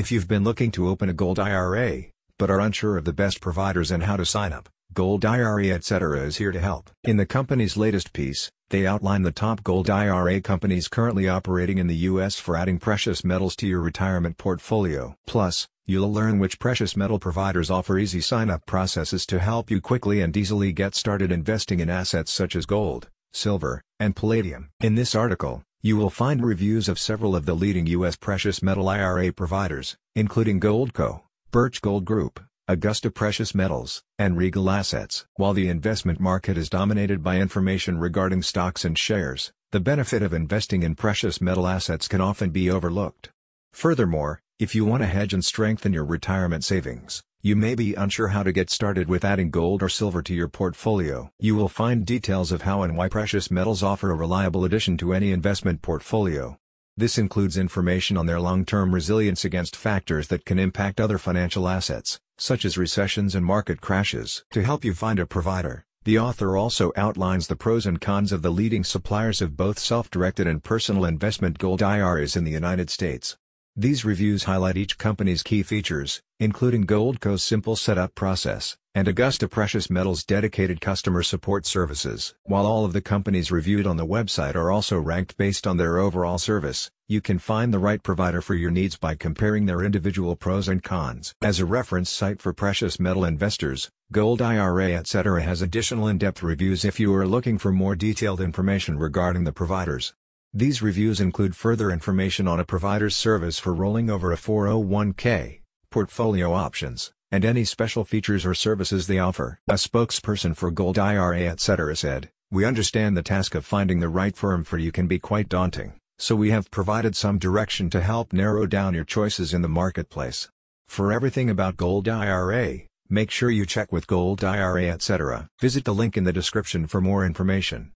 If you've been looking to open a Gold IRA, but are unsure of the best providers and how to sign up, Gold IRA etc. is here to help. In the company's latest piece, they outline the top Gold IRA companies currently operating in the U.S. for adding precious metals to your retirement portfolio. Plus, you'll learn which precious metal providers offer easy sign-up processes to help you quickly and easily get started investing in assets such as gold, silver, and palladium. In this article, you will find reviews of several of the leading U.S. precious metal IRA providers, including Goldco, Birch Gold Group, Augusta Precious Metals, and Regal Assets. While the investment market is dominated by information regarding stocks and shares, the benefit of investing in precious metal assets can often be overlooked. Furthermore, if you want to hedge and strengthen your retirement savings, you may be unsure how to get started with adding gold or silver to your portfolio. You will find details of how and why precious metals offer a reliable addition to any investment portfolio. This includes information on their long-term resilience against factors that can impact other financial assets, such as recessions and market crashes. To help you find a provider, the author also outlines the pros and cons of the leading suppliers of both self-directed and personal investment gold IRAs in the United States. These reviews highlight each company's key features, including Goldco's simple setup process, and Augusta Precious Metals' dedicated customer support services. While all of the companies reviewed on the website are also ranked based on their overall service, you can find the right provider for your needs by comparing their individual pros and cons. As a reference site for precious metal investors, Gold IRA etc. has additional in-depth reviews if you are looking for more detailed information regarding the providers. These reviews include further information on a provider's service for rolling over a 401k, portfolio options, and any special features or services they offer. A spokesperson for Gold IRA etc. said, We understand the task of finding the right firm for you can be quite daunting, so we have provided some direction to help narrow down your choices in the marketplace. For everything about Gold IRA, make sure you check with Gold IRA etc. Visit the link in the description for more information.